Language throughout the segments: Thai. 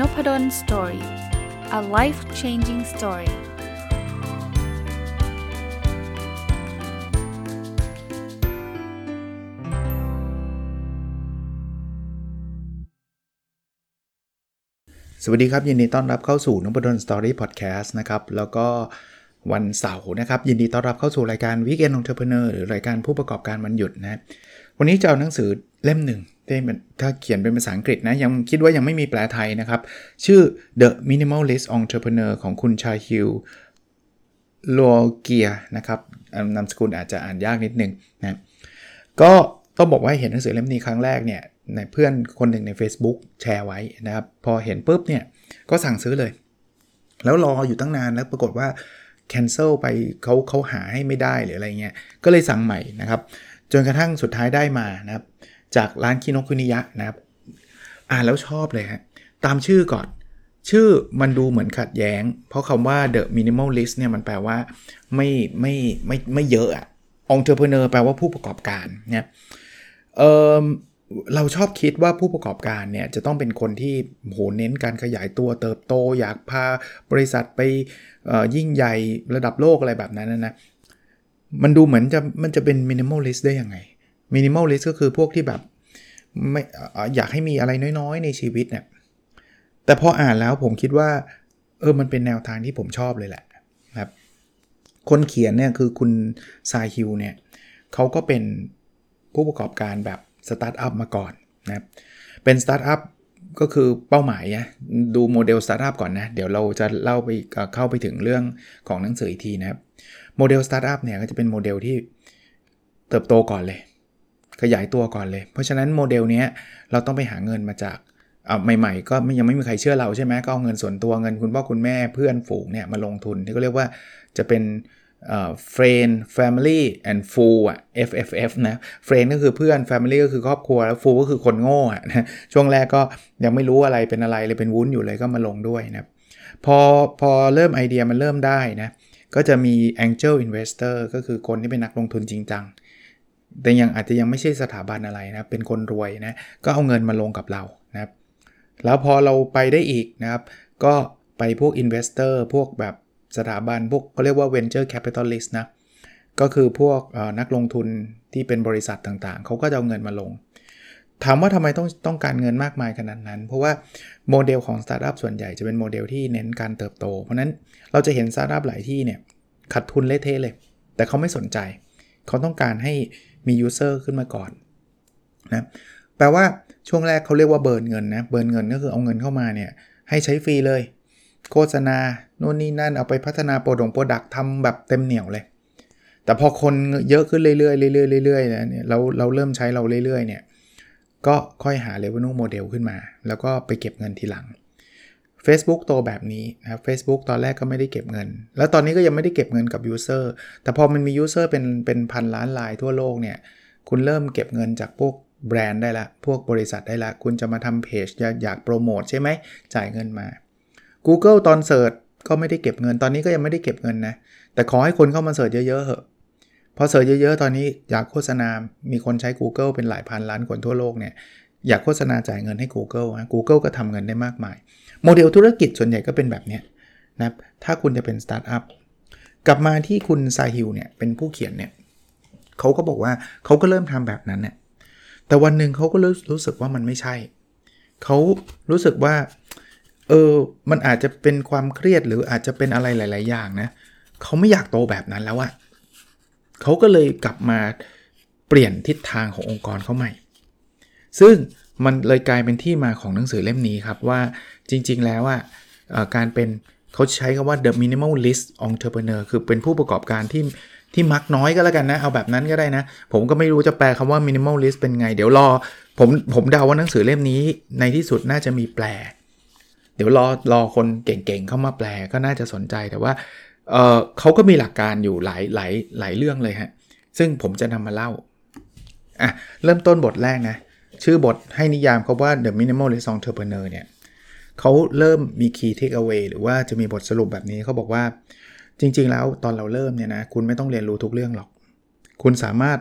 Nopadol Story a life changing story สวัสดีครับ ยินดีต้อนรับเข้าสู่นพดล Story Podcast นะครับ แล้วก็วันเสาร์นะครับ ยินดีต้อนรับเข้าสู่รายการ Weekend Entrepreneur หรือรายการผู้ประกอบการวันหยุดนะ วันนี้จะเอาหนังสือเล่มหนึ่งถ้าเขียนเป็นภาษาอังกฤษนะ ยังคิดว่ายังไม่มีแปลไทยนะครับ ชื่อ The Minimalist Entrepreneur ของคุณชาฮิวโลเกียนะครับนามสกุลอาจจะอ่านยากนิดนึงนะก็ต้องบอกว่าเห็นหนังสือเล่มนี้ครั้งแรกเนี่ยในเพื่อนคนหนึ่งใน Facebook แชร์ไว้นะครับ พอเห็นปุ๊บเนี่ยก็สั่งซื้อเลย แล้วรออยู่ตั้งนานแล้วปรากฏว่า cancel ไปเขาเขาหาให้ไม่ได้หรืออะไรเงี้ยก็เลยสั่งใหม่นะครับ จนกระทั่งสุดท้ายได้มานะครับ จากร้านคิโนคุนิยะนะครับ อ่านแล้วชอบเลยฮะตามชื่อก่อน ชื่อมันดูเหมือนขัดแย้ง เพราะคำว่า the minimalist เนี่ยมันแปลว่าไม่ไม่ไม่ไม่เยอะอะ entrepreneur แปลว่าผู้ประกอบการเนี่ยเออเราชอบคิดว่าผู้ประกอบการเนี่ยจะต้องเป็นคนที่โหเน้นการขยายตัวเติบโต อยากพาบริษัทไปยิ่งใหญ่ระดับโลกอะไรแบบนั้นนะ มันดูเหมือนจะมันจะเป็น minimalist ได้ยังไง minimalist ก็คือพวกที่แบบไม่อยากให้มีอะไรน้อยๆ ในชีวิตเนี่ยแต่พออ่านแล้วผมคิดว่า เออมันเป็นแนวทางที่ผมชอบเลยแหละครับ คนเขียนเนี่ยคือคุณซาฮิลเนี่ยเขาก็เป็นผู้ประกอบการแบบสตาร์ทอัพมาก่อนนะครับเป็นสตาร์ทอัพก็คือเป้าหมายนะดูโมเดลสตาร์ทอัพก่อนนะ เดี๋ยวเราจะเล่าไปเข้าไปถึงเรื่องของหนังสืออีกทีนะครับ โมเดลสตาร์ทอัพเนี่ยก็จะเป็นโมเดลที่เติบโตก่อนเลย ขยายตัวก่อนเลย เพราะฉะนั้นโมเดลนี้เราต้องไปหาเงินมาจากเอาใหม่ๆ ก็ยังไม่มีใครเชื่อเราใช่ไหมก็เอาเงินส่วนตัวเงินคุณพ่อคุณแม่เพื่อนฝูงเนี่ยมาลงทุนที่ก็เรียกว่าจะเป็นเอ่อ friend family and fool อะ FFF นะ friend ก็คือเพื่อน family ก็คือครอบครัวแล้ว fool ก็คือคนโง่อะนะช่วงแรกก็ยังไม่รู้อะไรเป็นอะไรเลยเป็นวุ้นอยู่เลยก็มาลงด้วยนะพอพอเริ่มไอเดียมันเริ่มได้นะ ก็จะมี angel investor ก็คือคนที่เป็นนักลงทุนจริงจัง แต่ยังอาจจะยังไม่ใช่สถาบันอะไรนะ เป็นคนรวยนะ ก็เอาเงินมาลงกับเรานะครับ แล้วพอเราไปได้อีกนะครับ ก็ไปพวก investor พวกแบบสถาบันพวกเขาเรียกว่า venture capitalist นะ ก็คือพวกนักลงทุนที่เป็นบริษัทต่างๆ เขาก็จะเอาเงินมาลง ถามว่าทำไมต้องต้องการเงินมากมายขนาดนั้น เพราะว่าโมเดลของสตาร์ทอัพส่วนใหญ่จะเป็นโมเดลที่เน้นการเติบโต เพราะนั้นเราจะเห็นสตาร์ทอัพหลายที่เนี่ยขาดทุนเละเทะเลย แต่เขาไม่สนใจ เขาต้องการให้มี user ขึ้นมาก่อนนะแปลว่าช่วงแรกเขาเรียกว่า burn เงินนะ burn เงินก็คือเอาเงินเข้ามาเนี่ยให้ใช้ฟรีเลย โฆษณาโน่นนี่นั่นเอาไปพัฒนาโปรดง product ทำแบบเต็มเหนียวเลย แต่พอคนเยอะขึ้นเรื่อยๆเรื่อยๆเรื่อยๆนะเนี่ยเราเราเริ่มใช้เราเรื่อยๆเนี่ย ก็ค่อยหา revenue model ขึ้นมา แล้วก็ไปเก็บเงินทีหลัง Facebook โตแบบนี้นะครับ Facebook ตอนแรกก็ไม่ได้เก็บเงิน แล้วตอนนี้ก็ยังไม่ได้เก็บเงินกับ user แต่พอมันมี user เป็นเป็นพันล้านรายทั่วโลกเนี่ย คุณเริ่มเก็บเงินจากพวกแบรนด์ได้ละ พวกบริษัทได้ละ คุณจะมาทำเพจอยากอยากโปรโมทใช่ไหม จ่ายเงินมา Google ตอน search ก็ไม่ได้เก็บเงิน ตอนนี้ก็ยังไม่ได้เก็บเงินนะ แต่ขอให้คนเข้ามา search เยอะๆเหอะ พอ search เยอะๆ ตอนนี้อยากโฆษณา มีคนใช้ Google เป็นหลายพันล้านคนทั่วโลกเนี่ย อยากโฆษณาจ่ายเงินให้ Google นะ Google ก็ทำเงินได้มากมาย โมเดลธุรกิจส่วนใหญ่ก็เป็นแบบนี้นะถ้าคุณจะเป็นสตาร์ทอัพ กลับมาที่คุณซาฮิลเนี่ยเป็นผู้เขียนเนี่ยเขาก็บอกว่าเขาก็เริ่มทำแบบนั้นเนี่ยแต่วันหนึ่งเขาก็รู้สึกว่ามันไม่ใช่ เขารู้สึกว่า เออ มันอาจจะเป็นความเครียดหรืออาจจะเป็นอะไรหลาย ๆ อย่างนะ เขาไม่อยากโตแบบนั้นแล้วอะ เขาก็เลยกลับมาเปลี่ยนทิศทางขององค์กรเขาใหม่ ซึ่งมันเลยกลายเป็นที่มาของหนังสือเล่มนี้ครับว่าจริงๆแล้วอะการเป็นเขาใช้คำว่า the minimalist entrepreneur คือเป็นผู้ประกอบการที่ที่มักน้อยก็แล้วกันนะ เอาแบบนั้นก็ได้นะ ผมก็ไม่รู้จะแปลคำว่า minimalist เป็นไง เดี๋ยวรอ ผมผมเดาว่าหนังสือเล่มนี้ในที่สุดน่าจะมีแปล เดี๋ยวรอรอคนเก่งๆเข้ามาแปลก็น่าจะสนใจแต่ว่า เเขาก็มีหลักการอยู่หลายหลายหลายเรื่องเลยฮะ ซึ่งผมจะนำมาเล่า อะ เริ่มต้นบทแรกนะ ชื่อบทให้นิยามเขาว่า The Minimalist Entrepreneur เนี่ยเขาเริ่มมี Key Takeaway หรือว่าจะมีบทสรุปแบบนี้เขาบอกว่า จริง ๆ แล้วตอนเราเริ่มเนี่ยนะ คุณไม่ต้องเรียนรู้ทุกเรื่องหรอก คุณสามารถ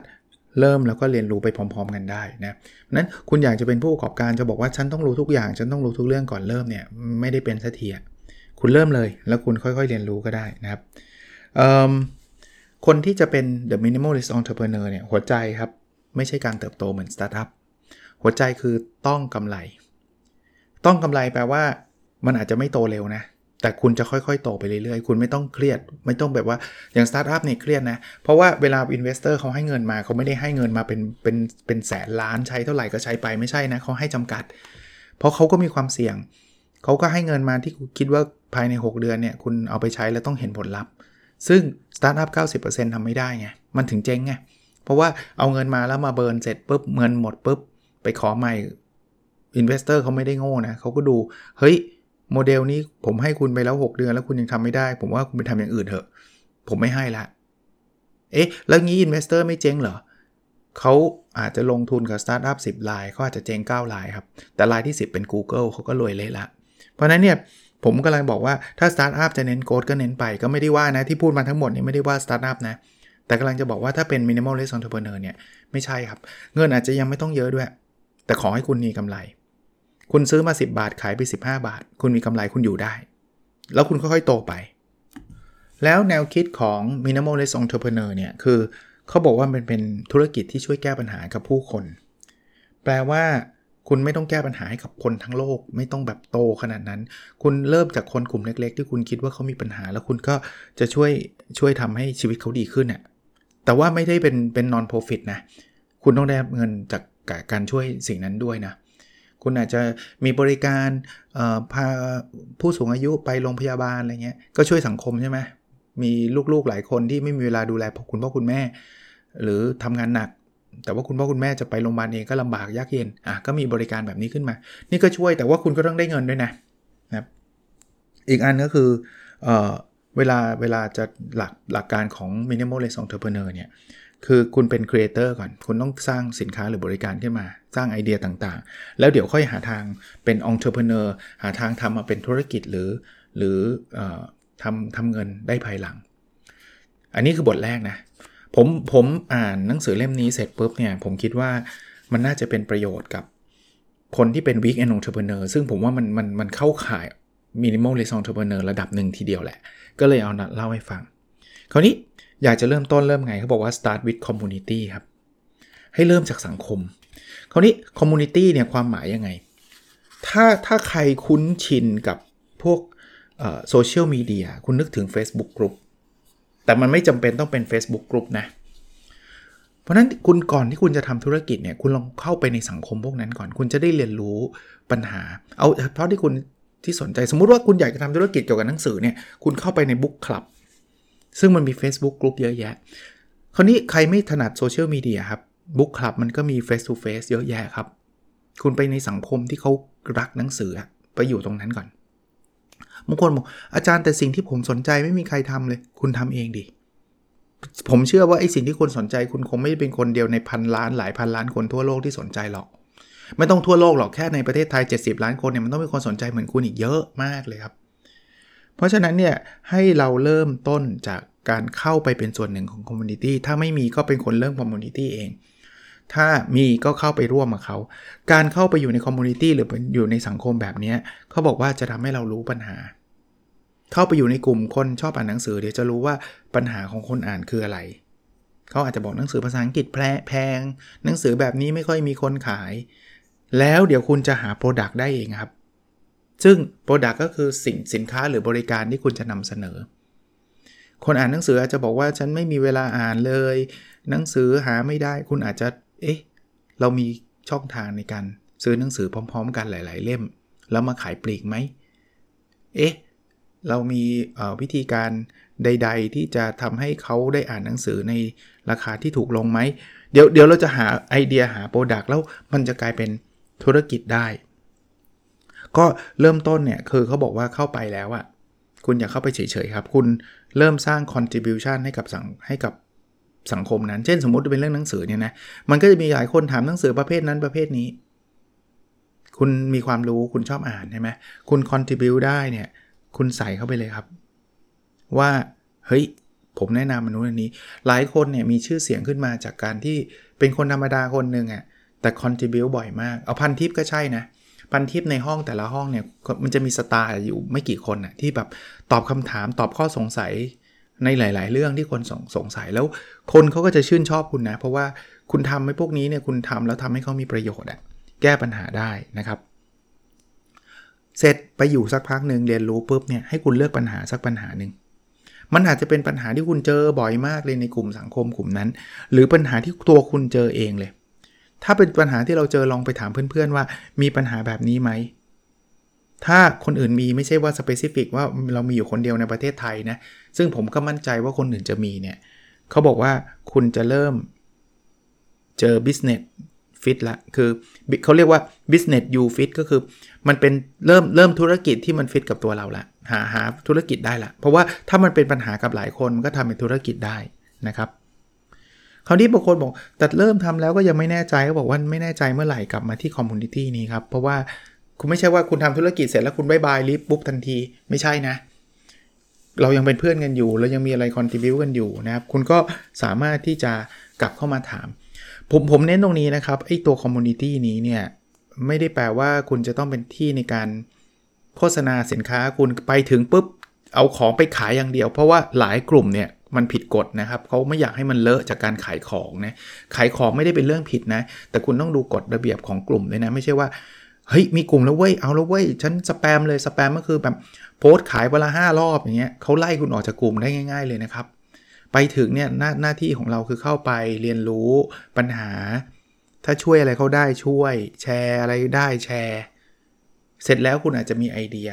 เริ่มแล้วก็เรียนรู้ไปพร้อม ๆ กันได้นะนั้นคุณอยากจะเป็นผู้ประกอบการจะบอกว่าฉันต้องรู้ทุกอย่าง ฉันต้องรู้ทุกเรื่องก่อนเริ่มเนี่ยไม่ได้เป็นเสักที คุณเริ่มเลย แล้วคุณค่อยๆเรียนรู้ก็ได้นะครับคนที่จะเป็น the minimalist entrepreneur เนี่ยหัวใจครับ ไม่ใช่การเติบโตเหมือนสตาร์ทอัพหัวใจคือต้องกำไร ต้องกำไรแปลว่า มันอาจจะไม่โตเร็วนะ แต่คุณจะค่อยๆ โตไปเรื่อยๆ คุณไม่ต้องเครียด ไม่ต้องแบบว่าอย่างสตาร์ทอัพเนี่ยเครียดนะ เพราะว่าเวลา investor เขาให้เงินมาเขาไม่ได้ให้เงินมาเป็นเป็นเป็นแสนล้านใช้เท่าไหร่ก็ใช้ไปไม่ใช่นะเขาให้จำกัด เพราะเขาก็มีความเสี่ยง เขาก็ให้เงินมาที่คิดว่าภายใน 6 เดือนเนี่ยคุณเอาไปใช้แล้วต้องเห็นผลลัพธ์ ซึ่งสตาร์ทอัพ 90%ทำไม่ได้ไง มันถึงเจ๊งไง เพราะว่าเอาเงินมาแล้วมา burn เสร็จปุ๊บเงินหมดปุ๊บไปขอใหม่ investor เขาไม่ได้โง่นะเขาก็ดู เฮ้ย โมเดลนี้ผมให้คุณไปแล้ว 6 เดือนแล้วคุณยังทำไม่ได้ ผมว่าคุณไปทำอย่างอื่นเถอะ ผมไม่ให้ละ เอ๊ะ แล้วงี้ investor ไม่เจ๊งเหรอเขาอาจจะลงทุนกับสตาร์ทอัพ10 รายเขาอาจจะเจ๊ง9รายครับ แต่รายที่ 10 เป็น Google เขาก็รวยเละละ เพราะนั้นเนี่ยผมกำลังบอกว่าถ้าสตาร์ทอัพจะเน้น growth ก็เน้นไปก็ไม่ได้ว่านะที่พูดมาทั้งหมดนี่ไม่ได้ว่าสตาร์ทอัพนะแต่กำลังจะบอกว่าถ้าเป็น minimalist entrepreneur เนี่ยไม่ใช่ครับ เงินอาจจะยังไม่ต้องเยอะด้วย แต่ขอให้คุณมีกำไร คุณซื้อมา 10 บาทขายไป 15 บาท คุณมีกำไรคุณอยู่ได้ แล้วคุณค่อยๆโตไป แล้วแนวคิดของ minimalist entrepreneur เนี่ยคือเขาบอกว่ามันเป็นธุรกิจที่ช่วยแก้ปัญหากับผู้คน แปลว่า คุณไม่ต้องแก้ปัญหาให้กับคนทั้งโลก ไม่ต้องแบบโตขนาดนั้น คุณเริ่มจากคนกลุ่มเล็ก ๆ ที่คุณคิดว่าเขามีปัญหา แล้วคุณก็จะช่วยช่วยทำให้ชีวิตเขาดีขึ้นน่ยแต่ว่าไม่ได้เป็นเป็น non profit นะคุณต้องได้เงินจากการช่วยสิ่งนั้นด้วยนะคุณอาจจะมีบริการพาผู้สูงอายุไปโรงพยาบาลอะไรเงี้ยก็ช่วยสังคมใช่ไหมมีลูกๆหลายคนที่ไม่มีเวลาดูแลคุณพ่อคุณแม่ หรือทำงานหนัก แต่ว่าคุณพ่อคุณแม่จะไปโรงพยาบาลเองก็ลำบากยากเย็นอะก็มีบริการแบบนี้ขึ้นมา นี่ก็ช่วยแต่ว่าคุณก็ต้องได้เงินด้วยนะนะอีกอันก็คือเออเวลาเวลาจะหลักหลักการของ minimalist entrepreneur เนี่ยคือคุณเป็นครีเอเตอร์ก่อน คุณต้องสร้างสินค้าหรือบริการขึ้นมา สร้างไอเดียต่างๆ แล้วเดี๋ยวค่อยหาทางเป็นองค์ประกอบหาทางทำมาเป็นธุรกิจหรือ หรืออทำทำเงินได้ภายหลัง อันนี้คือบทแรกนะ ผมผมอ่านหนังสือเล่มนี้เสร็จปุ๊บเนี่ย ผมคิดว่ามันน่าจะเป็นประโยชน์กับคนที่เป็น vegan entrepreneur ซึ่งผมว่ามันมันมันเข้าข่าย minimalist entrepreneur ระดับหนึ่งทีเดียวแหละ ก็เลยเอาเล่าให้ฟัง คราวนี้อยากจะเริ่มต้นเริ่มไงเขาบอกว่า start with community ครับ ให้เริ่มจากสังคม คราวนี้ community เนี่ยความหมายยังไง ถ้าถ้าใครคุ้นชินกับพวกโซเชียลมีเดียคุณนึกถึง Facebook Group แต่มันไม่จำเป็นต้องเป็น Facebook Group นะ เพราะนั้นคุณก่อนที่คุณจะทำธุรกิจเนี่ย คุณลองเข้าไปในสังคมพวกนั้นก่อน คุณจะได้เรียนรู้ปัญหา เอาเพราะที่คุณที่สนใจ สมมุติว่าคุณอยากจะทำธุรกิจเกี่ยวกับหนังสือเนี่ย คุณเข้าไปในบุ๊กคลับ ซึ่งมันมี Facebook กลุ่มเยอะแยะ คราวนี้ใครไม่ถนัดโซเชียลมีเดียครับบุ๊กคลับมันก็มี Face to Face เยอะแยะครับ คุณไปในสังคมที่เขารักหนังสือไปอยู่ตรงนั้นก่อน บางคนบอกอาจารย์แต่สิ่งที่ผมสนใจไม่มีใครทำเลย คุณทำเองดิผมเชื่อว่าไอ้สิ่งที่คุณสนใจ คุณคงไม่เป็นคนเดียวในพันล้านหลายพันล้านคนทั่วโลกที่สนใจหรอก ไม่ต้องทั่วโลกหรอกแค่ในประเทศไทย 70 ล้านคนเนี่ยมันต้องมีคนสนใจเหมือนคุณอีกเยอะมากเลยครับ เพราะฉะนั้นเนี่ยให้เราเริ่มต้นจากการเข้าไปเป็นส่วนหนึ่งของ community ถ้าไม่มีก็เป็นคนเริ่ม community เอง ถ้ามีก็เข้าไปร่วมกับเขา การเข้าไปอยู่ใน community หรืออยู่ในสังคมแบบนี้เขาบอกว่าจะทำให้เรารู้ปัญหา เข้าไปอยู่ในกลุ่มคนชอบอ่านหนังสือ เดี๋ยวจะรู้ว่าปัญหาของคนอ่านคืออะไร เขาอาจจะบอกหนังสือภาษาอังกฤษแพง หนังสือแบบนี้ไม่ค่อยมีคนขาย แล้วเดี๋ยวคุณจะหา product ได้เองครับ ซึ่ง product ก็คือสิ่งสินค้าหรือบริการที่คุณจะนำเสนอ คนอ่านหนังสืออาจจะบอกว่าฉันไม่มีเวลาอ่านเลย หนังสือหาไม่ได้ คุณอาจจะเอ๊ะเรามีช่องทางในการซื้อหนังสือพร้อม ๆ กันหลาย ๆ เล่ม แล้วมาขายปลีกไหม เอ๊ะ เรามีวิธีการใด ๆ ที่จะทำให้เขาได้อ่านหนังสือในราคาที่ถูกลงไหม เดี๋ยวเดี๋ยวเราจะหาไอเดียหา product แล้วมันจะกลายเป็นธุรกิจได้ ก็เริ่มต้นเนี่ยคือเขาบอกว่าเข้าไปแล้วอะคุณอย่าเข้าไปเฉยๆครับ คุณเริ่มสร้าง contribution ให้กับสังให้กับสังคมนั้น เช่นสมมติเป็นเรื่องหนังสือเนี่ยนะ มันก็จะมีหลายคนถามหนังสือประเภทนั้นประเภทนี้ คุณมีความรู้คุณชอบอ่านใช่ไหมคุณ contribute ได้เนี่ย คุณใส่เข้าไปเลยครับ ว่าเฮ้ยผมแนะนำมนุษย์อันนี้ หลายคนเนี่ยมีชื่อเสียงขึ้นมาจากการที่เป็นคนธรรมดาคนหนึ่งอะ่ะแต่คอนทิบิวบ่อยมาก เอาพันทิปก็ใช่นะ พันทิปในห้องแต่ละห้องเนี่ยมันจะมีสตาร์อยู่ไม่กี่คนอะ่ะที่แบบตอบคำถามตอบข้อสงสัยในหลาย ๆ เรื่องที่คนสงสงสัยแล้วคนเขาก็จะชื่นชอบคุณนะ เพราะว่าคุณทำให้พวกนี้เนี่ยคุณทำแล้วทำให้เขามีประโยชน์อะแก้ปัญหาได้นะครับ เสร็จไปอยู่สักพักหนึ่งเรียนรู้ปุ๊บเนี่ยให้คุณเลือกปัญหาสักปัญหาหนึ่งมันอาจจะเป็นปัญหาที่คุณเจอบ่อยมากเลยในกลุ่มสังคมกลุ่มนั้น หรือปัญหาที่ตัวคุณเจอเองเลย ถ้าเป็นปัญหาที่เราเจอลองไปถามเพื่อนๆว่า มีปัญหาแบบนี้ไหมถ้าคนอื่นมีไม่ใช่ว่าสเปซิฟิกว่าเรามีอยู่คนเดียวในประเทศไทยนะ ซึ่งผมก็มั่นใจว่าคนอื่นจะมีเนี่ยเขาบอกว่าคุณจะเริ่มเจอ business fit ละคือเขาเรียกว่า business you fit ก็คือ มันเป็นเริ่มเริ่มธุรกิจที่มันฟิตกับตัวเราละหาหาธุรกิจได้ละเพราะว่าถ้ามันเป็นปัญหากับหลายคนมันก็ทำเป็นธุรกิจได้นะครับคราวนี้บางคนบอกแต่เริ่มทำแล้วก็ยังไม่แน่ใจก็บอกว่าไม่แน่ใจเมื่อไหร่กลับมาที่ community นี้ครับ เพราะว่าคุณไม่ใช่ว่าคุณทำธุรกิจเสร็จแล้วคุณ bye bye รีบปุ๊บทันทีไม่ใช่นะ เรายังเป็นเพื่อนกันอยู่ เรายังมีอะไร contribute กันอยู่นะครับ คุณก็สามารถที่จะกลับเข้ามาถาม ผมผมเน้นตรงนี้นะครับไอตัว community นี้เนี่ย ไม่ได้แปลว่าคุณจะต้องเป็นที่ในการโฆษณาสินค้าคุณไปถึงปุ๊บ เอาของไปขายอย่างเดียว เพราะว่าหลายกลุ่มเนี่ยมันผิดกฎนะครับเขาไม่อยากให้มันเลอะจากการขายของนะขายของไม่ได้เป็นเรื่องผิดนะ แต่คุณต้องดูกฎระเบียบของกลุ่มด้วยนะ ไม่ใช่ว่าเฮ้ยมีกลุ่มแล้วเว้ยเอาแล้วเว้ยฉันสแปมเลยสแปมก็คือแบบโพสต์ขายเวลาห้ารอบอย่างเงี้ยเขาไล่คุณออกจากกลุ่มได้ง่าย ๆเลยนะครับ ไปถึงเนี่ยหน้าหน้าที่ของเราคือเข้าไปเรียนรู้ปัญหา ถ้าช่วยอะไรเขาได้ช่วย แชร์อะไรได้แชร์ เสร็จแล้วคุณอาจจะมีไอเดีย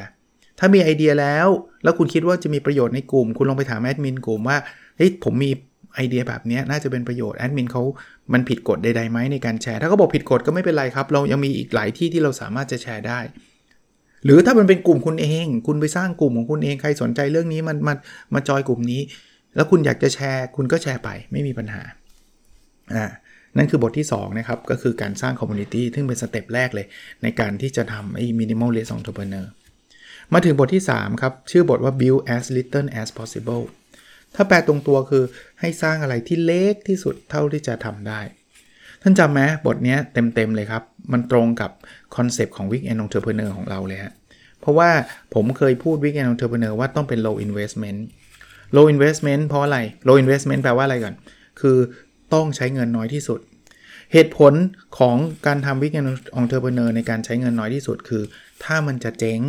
ถ้ามีไอเดียแล้ว แล้วคุณคิดว่าจะมีประโยชน์ในกลุ่ม คุณลองไปถามแอดมินกลุ่มว่าเฮ้ยผมมีไอเดียแบบนี้น่าจะเป็นประโยชน์แอดมินเขามันผิดกฎใดๆไหมในการแชร์ ถ้าเขาบอกผิดกฎก็ไม่เป็นไรครับ เรายังมีอีกหลายที่ที่เราสามารถจะแชร์ได้ หรือถ้ามันเป็นกลุ่มคุณเอง คุณไปสร้างกลุ่มของคุณเองใครสนใจเรื่องนี้มันมามาจอยกลุ่มนี้ แล้วคุณอยากจะแชร์ คุณก็แชร์ไปไม่มีปัญหาอ่านั่นคือบทที่2นะครับ ก็คือการสร้าง community ซึ่งเป็น step แรกเลย ในการที่จะทำไอ้ minimalist entrepreneur มาถึงบทที่ 3 ครับ ชื่อบทว่า build as little as possible ถ้าแปลตรงตัวคือให้สร้างอะไรที่เล็กที่สุดเท่าที่จะทำได้ ท่านจำไหมบทนี้เต็มๆเลยครับ มันตรงกับคอนเซปต์ของ Weekend Entrepreneur ของเราเลยฮะเพราะว่าผมเคยพูด Weekend Entrepreneur ว่าต้องเป็น low investment low investment เพราะอะไร low investment แปลว่าอะไรก่อน คือต้องใช้เงินน้อยที่สุด เหตุผลของการทำ Weekend Entrepreneur ในการใช้เงินน้อยที่สุดคือ ถ้ามันจะเจ๊ง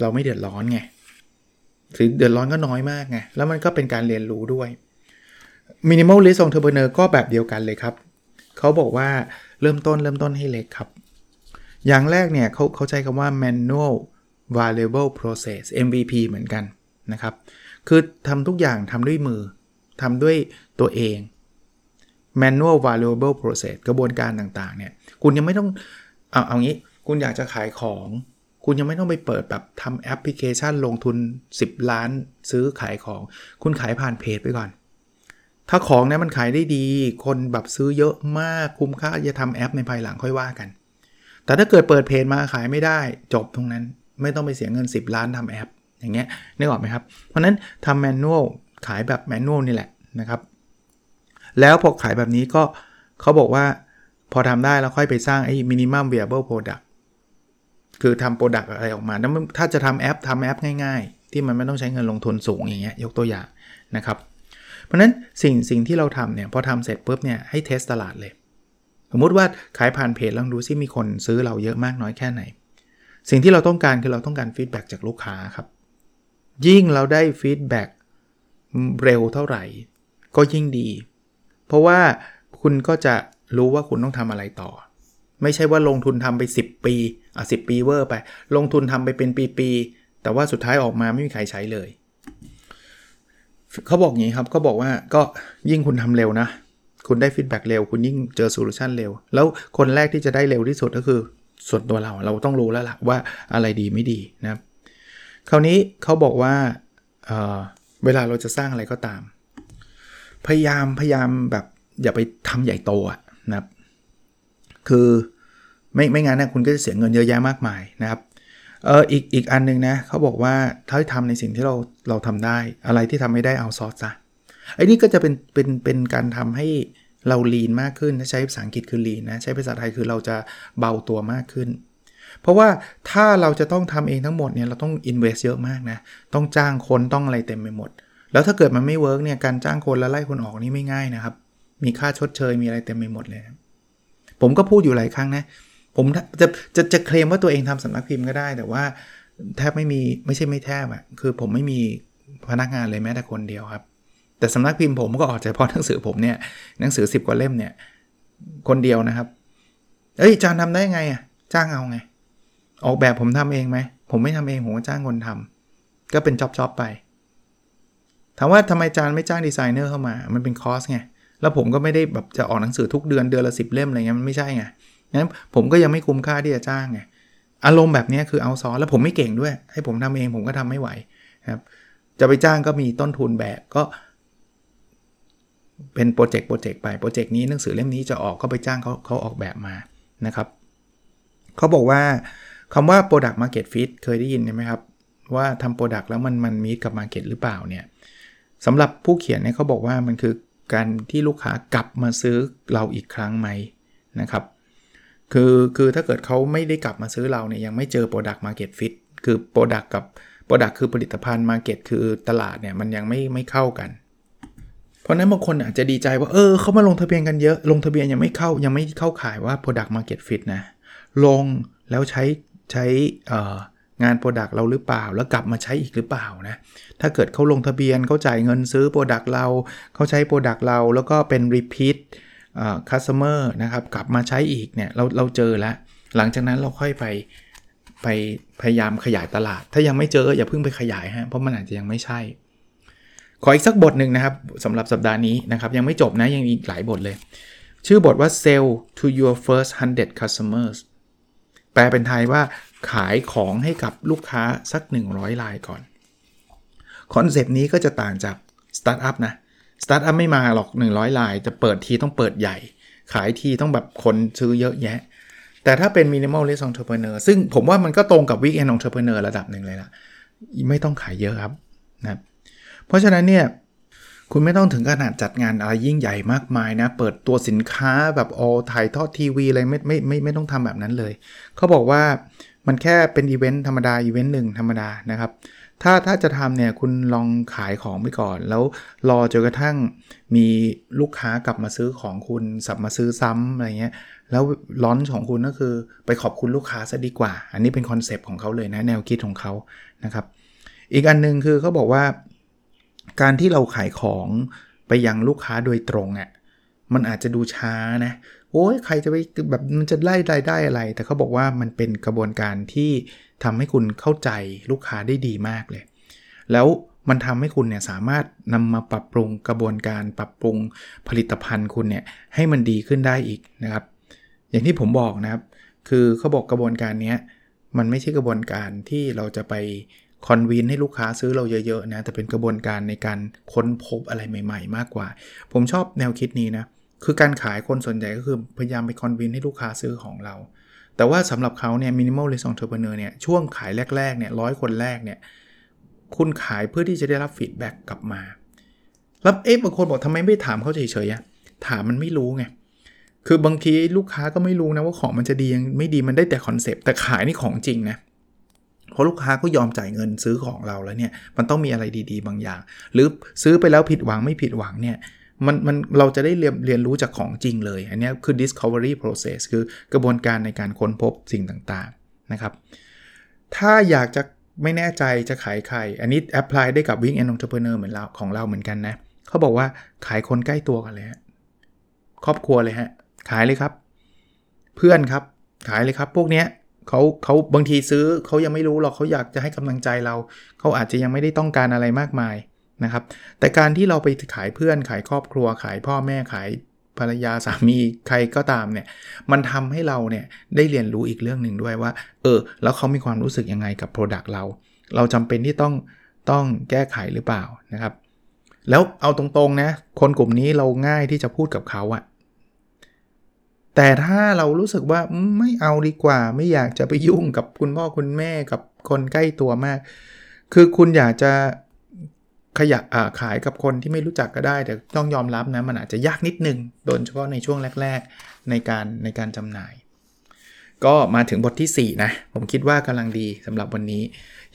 เราไม่เดือดร้อนไงหรือเดือดร้อนก็น้อยมากไง แล้วมันก็เป็นการเรียนรู้ด้วย Minimal List Entrepreneur ก็แบบเดียวกันเลยครับ เขาบอกว่าเริ่มต้นเริ่มต้นให้เล็กครับ อย่างแรกเนี่ยเขาเขาใช้คำว่า manual variable process MVP เหมือนกันนะครับ คือทำทุกอย่างทำด้วยมือทำด้วยตัวเอง manual variable process กระบวนการต่างๆ เนี่ย คุณยังไม่ต้อง เอาเอางี้ คุณอยากจะขายของ คุณยังไม่ต้องไปเปิดแบบทำแอปพลิเคชันลงทุน 10 ล้านซื้อขายของ คุณขายผ่านเพจไปก่อน ถ้าของเนี้มันขายได้ดี คนแบบซื้อเยอะมาก คุ้มค่าจะทำแอปในภายหลังค่อยว่ากัน แต่ถ้าเกิดเปิดเพจมาขายไม่ได้ จบตรงนั้น ไม่ต้องไปเสียเงิน 10 ล้านทำแอป อย่างเงี้ยนึกออกไหมครับ เพราะนั้นทำแมนนวลขายแบบแมนนวลนี่แหละนะครับ แล้วพอขายแบบนี้ก็เขาบอกว่าพอทำได้แล้วค่อยไปสร้างไอ้ minimum viable product คือทำ product อะไรออกมา ถ้าจะทำแอปทำแอปง่าย ๆ ที่มันไม่ต้องใช้เงินลงทุนสูงอย่างเงี้ยยกตัวอย่างนะครับ เพราะนั้นสิ่งสิ่งที่เราทำเนี่ยพอทำเสร็จปุ๊บเนี่ยให้ test ตลาดเลย สมมติว่าขายผ่านเพจลองดูซิมีคนซื้อเราเยอะมากน้อยแค่ไหน สิ่งที่เราต้องการคือเราต้องการ feedback จากลูกค้าครับ ยิ่งเราได้ feedback เร็วเท่าไหร่ ก็ยิ่งดี เพราะว่าคุณก็จะรู้ว่าคุณต้องทำอะไรต่อ ไม่ใช่ว่าลงทุนทำไป 10 ปีอะสิบปีเวอร์ไป ลงทุนทำไปเป็นปีๆแต่ว่าสุดท้ายออกมาไม่มีใครใช้เลยเขาบอกงี้ครับเขาบอกว่าก็ยิ่งคุณทำเร็วนะ คุณได้ feedback เร็ว คุณยิ่งเจอ solution เร็ว แล้วคนแรกที่จะได้เร็วที่สุดก็คือ ส่วนตัวเราเราต้องรู้แล้วล่ะว่าอะไรดีไม่ดีนะครับ คราวนี้เขาบอกว่าเเวลาเราจะสร้างอะไรก็ตาม พยายามพยายามแบบอย่าไปทำใหญ่โตอะนะครับ คือไม่ไม่งั้นนะคุณก็จะเสียเงินเยอะแยะมากมายนะครับเอออีกอีกอันนึงนะเขาบอกว่าถ้าทำในสิ่งที่เราเราทำได้อะไรที่ทำไม่ได้เอาซอสซะไอ้นี่ก็จะเป็นเป็นเป็นการทำให้เรา lean มากขึ้นใช้ภาษาอังกฤษคือ lean นะใช้ภาษาไทยคือเราจะเบาตัวมากขึ้น เพราะว่าถ้าเราจะต้องทำเองทั้งหมดเนี่ยเราต้อง invest เยอะมากนะ ต้องจ้างคนต้องอะไรเต็มไปหมด แล้วถ้าเกิดมันไม่ work เนี่ยการจ้างคนแล้วไล่คนออกนี่ไม่ง่ายนะครับ มีค่าชดเชยมีอะไรเต็มไปหมดเลย ผมก็พูดอยู่หลายครั้งนะ ผมจะจะจะเคลมว่าตัวเองทำสำนักพิมพ์ก็ได้ แต่ว่าแทบไม่มีไม่ใช่ไม่แทบอะคือผมไม่มีพนักงานเลยแม้แต่คนเดียวครับแต่สำนักพิมพ์ผมก็ออกเฉพาะหนังสือผมเนี่ยหนังสือ 10 กว่าเล่มเนี่ย คนเดียวนะครับ เอ้ยจานทำได้ไงอะจ้างเอาไง ออกแบบผมทำเองไหม ผมไม่ทำเองผมก็จ้างคนทำก็เป็นจ็อบๆไป ถามว่าทำไมจานไม่จ้างดีไซเนอร์เข้ามา มันเป็นคอสไง แล้วผมก็ไม่ได้แบบจะออกหนังสือทุกเดือนเดือนละสิบเล่มอะไรเงี้ยมันไม่ใช่ไง งั้นผมก็ยังไม่คุ้มค่าที่จะจ้างไง อารมณ์แบบนี้คือเอาซอแล้วผมไม่เก่งด้วย ให้ผมทำเองผมก็ทำไม่ไหวครับ จะไปจ้างก็มีต้นทุนแบบก็เป็นโปรเจกต์โปรเจกต์ไปโปรเจกต์นี้หนังสือเล่มนี้จะออกก็ไปจ้างเขาเขาออกแบบมานะครับเขาบอกว่า คำว่า product market fit เคยได้ยินไหมครับ ว่าทำ product แล้วมันมันมีกับ market หรือเปล่าเนี่ยสำหรับผู้เขียนเนี่ยเขาบอกว่ามันคือการที่ลูกค้ากลับมาซื้อเราอีกครั้งไหมนะครับคือคือถ้าเกิดเขาไม่ได้กลับมาซื้อเราเนี่ยยังไม่เจอ Product Market Fit คือ Product กับ Product คือผลิตภัณฑ์ Market คือตลาดเนี่ยมันยังไม่ไม่เข้ากัน เพราะนั้นบางคนอาจจะดีใจว่าเออเขามาลงทะเบียนกันเยอะ ลงทะเบียนยังไม่เข้ายังไม่เข้าขายว่า Product Market Fit นะลงแล้วใช้ ใช้งาน Product เราหรือเปล่า แล้วกลับมาใช้อีกหรือเปล่านะถ้าเกิดเขาลงทะเบียนเขาจ่ายเงินซื้อ Product เราเขาใช้ Product เราแล้วก็เป็น Repeat คัสเตอร์นะครับกลับมาใช้อีกเนี่ยเราเราเจอแล้วหลังจากนั้นเราค่อยไปไปพยายามขยายตลาด ถ้ายังไม่เจออย่าเพิ่งไปขยายฮะเพราะมันอาจจะยังไม่ใช่ ขออีกสักบทหนึ่งนะครับสำหรับสัปดาห์นี้นะครับ ยังไม่จบนะยังอีกหลายบทเลย ชื่อบทว่า sell to your first 100 customers แปลเป็นไทยว่าขายของให้กับลูกค้าสัก 100รายก่อน concept นี้ก็จะต่างจากสตาร์ทอัพนะ สตาร์ทอัพไม่มาหรอก 100 ราย จะเปิดทีต้องเปิดใหญ่ ขายทีต้องแบบคนซื้อเยอะแยะ แต่ถ้าเป็น minimalist entrepreneur ซึ่งผมว่ามันก็ตรงกับ weekend entrepreneur ระดับหนึ่งเลยล่ะ ไม่ต้องขายเยอะครับนะเพราะฉะนั้นเนี่ย คุณไม่ต้องถึงขนาดจัดงานอะไรยิ่งใหญ่มากมายนะ เปิดตัวสินค้าแบบโอถ่ายทอดทีวีอะไรไม่ไม่ไม่ไม่ต้องทำแบบนั้นเลย เขาบอกว่ามันแค่เป็นอีเวนต์ธรรมดาอีเวนต์หนึ่งธรรมดานะครับ ถ้าถ้าจะทำเนี่ยคุณลองขายของไปก่อน แล้วรอจนกระทั่งมีลูกค้ากลับมาซื้อของคุณกลับมาซื้อซ้ำอะไรเงี้ย แล้ว launch ของคุณก็คือไปขอบคุณลูกค้าซะดีกว่า อันนี้เป็น concept ของเขาเลยนะแนวคิดของเขานะครับ อีกอันนึงคือเขาบอกว่า การที่เราขายของไปยังลูกค้าโดยตรงอะ่ะมันอาจจะดูช้านะโอ้ยใครจะไปแบบมันจะไล่รายได้อะไร แต่เขาบอกว่ามันเป็นกระบวนการที่ทำให้คุณเข้าใจลูกค้าได้ดีมากเลย แล้วมันทำให้คุณเนี่ยสามารถนำมาปรับปรุงกระบวนการปรับปรุงผลิตภัณฑ์คุณเนี่ยให้มันดีขึ้นได้อีกนะครับ อย่างที่ผมบอกนะครับ คือเขาบอกกระบวนการนี้มันไม่ใช่กระบวนการที่เราจะไป คอนวินให้ลูกค้าซื้อเราเยอะๆนะ แต่เป็นกระบวนการในการค้นพบอะไรใหม่ ๆ มากกว่า ผมชอบแนวคิดนี้นะ คือการขายคนส่วนใหญ่ก็คือพยายามไป convince ให้ลูกค้าซื้อของเรา แต่ว่าสำหรับเขาเนี่ย minimalist entrepreneur เนี่ยช่วงขายแรกๆเนี่ยร้อยคนแรกเนี่ยคุณขายเพื่อที่จะได้รับ feedback กลับมา แล้วเอ๊ะบางคนบอกทำไมไม่ถามเขาเฉยๆอะถามมันไม่รู้ไงคือบางทีลูกค้าก็ไม่รู้นะว่าของมันจะดียังไม่ดีมันได้แต่ concept แต่ขายนี่ของจริงนะ เพราะลูกค้าก็ยอมจ่ายเงินซื้อของเราแล้วเนี่ยมันต้องมีอะไรดีๆ บางอย่าง หรือซื้อไปแล้วผิดหวังไม่ผิดหวังเนี่ยมันมันเราจะได้เรียนเรียนรู้จากของจริงเลย อันนี้คือ discovery process คือกระบวนการในการค้นพบสิ่งต่างๆนะครับ ถ้าอยากจะไม่แน่ใจจะขายใคร อันนี้ apply ได้กับ Wing and Entrepreneur เหมือนเราของเราเหมือนกันนะเขาบอกว่าขายคนใกล้ตัวกันเลยฮะครอบครัวเลยฮะ ขายเลยครับ เพื่อนครับ ขายเลยครับ พวกเนี้ย เขาเขาบางทีซื้อเขายังไม่รู้หรอกเขาอยากจะให้กำลังใจเรา เขาอาจจะยังไม่ได้ต้องการอะไรมากมายนะครับ แต่การที่เราไปขายเพื่อนขายครอบครัวขายพ่อแม่ขายภรรยาสามีใครก็ตามเนี่ย มันทำให้เราเนี่ยได้เรียนรู้อีกเรื่องหนึ่งด้วยว่า เออ แล้วเขามีความรู้สึกยังไงกับ Product เรา เราจำเป็นที่ต้องต้องแก้ไขหรือเปล่านะครับ แล้วเอาตรงๆนะคนกลุ่มนี้เราง่ายที่จะพูดกับเขาอะ แต่ถ้าเรารู้สึกว่าไม่เอาดีกว่า ไม่อยากจะไปยุ่งกับคุณพ่อคุณแม่กับคนใกล้ตัวมาก คือคุณอยากจะขยะขายกับคนที่ไม่รู้จักก็ได้ แต่ต้องยอมรับนะ มันอาจจะยากนิดนึง โดยเฉพาะในช่วงแรก ๆ ในการในการจำหน่าย ก็มาถึงบทที่ 4 นะ ผมคิดว่ากำลังดีสำหรับวันนี้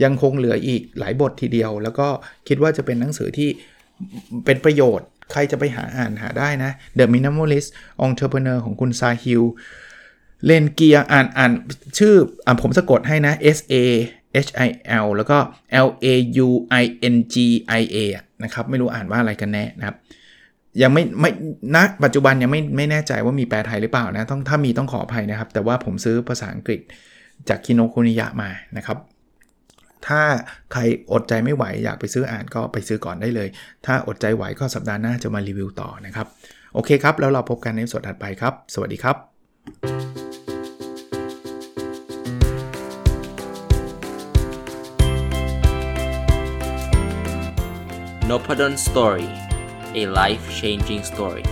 ยังคงเหลืออีกหลายบททีเดียว แล้วก็คิดว่าจะเป็นหนังสือที่เป็นประโยชน์ ใครจะไปหาอ่านหาได้นะ The Minimalist Entrepreneur ของคุณซาฮิลเลนเกียอ่านอ่านชื่ออ่าผมสะกดให้นะ S A H I L แล้วก็ L A U I N G I A นะครับ ไม่รู้อ่านว่าอะไรกันแน่นะครับ ยังไม่ไม่ณปัจจุบันยังไม่ไม่แน่ใจว่ามีแปลไทยหรือเปล่านะต้องถ้ามีต้องขออภัยนะครับ แต่ว่าผมซื้อภาษาอังกฤษจากคิโนคุนิยะมานะครับ ถ้าใครอดใจไม่ไหวอยากไปซื้ออ่านก็ไปซื้อก่อนได้เลย ถ้าอดใจไหวก็สัปดาห์หน้าจะมารีวิวต่อนะครับ โอเคครับ แล้วเราพบกันในสดถัดไปครับ สวัสดีครับ n o p a d o n Story a life changing story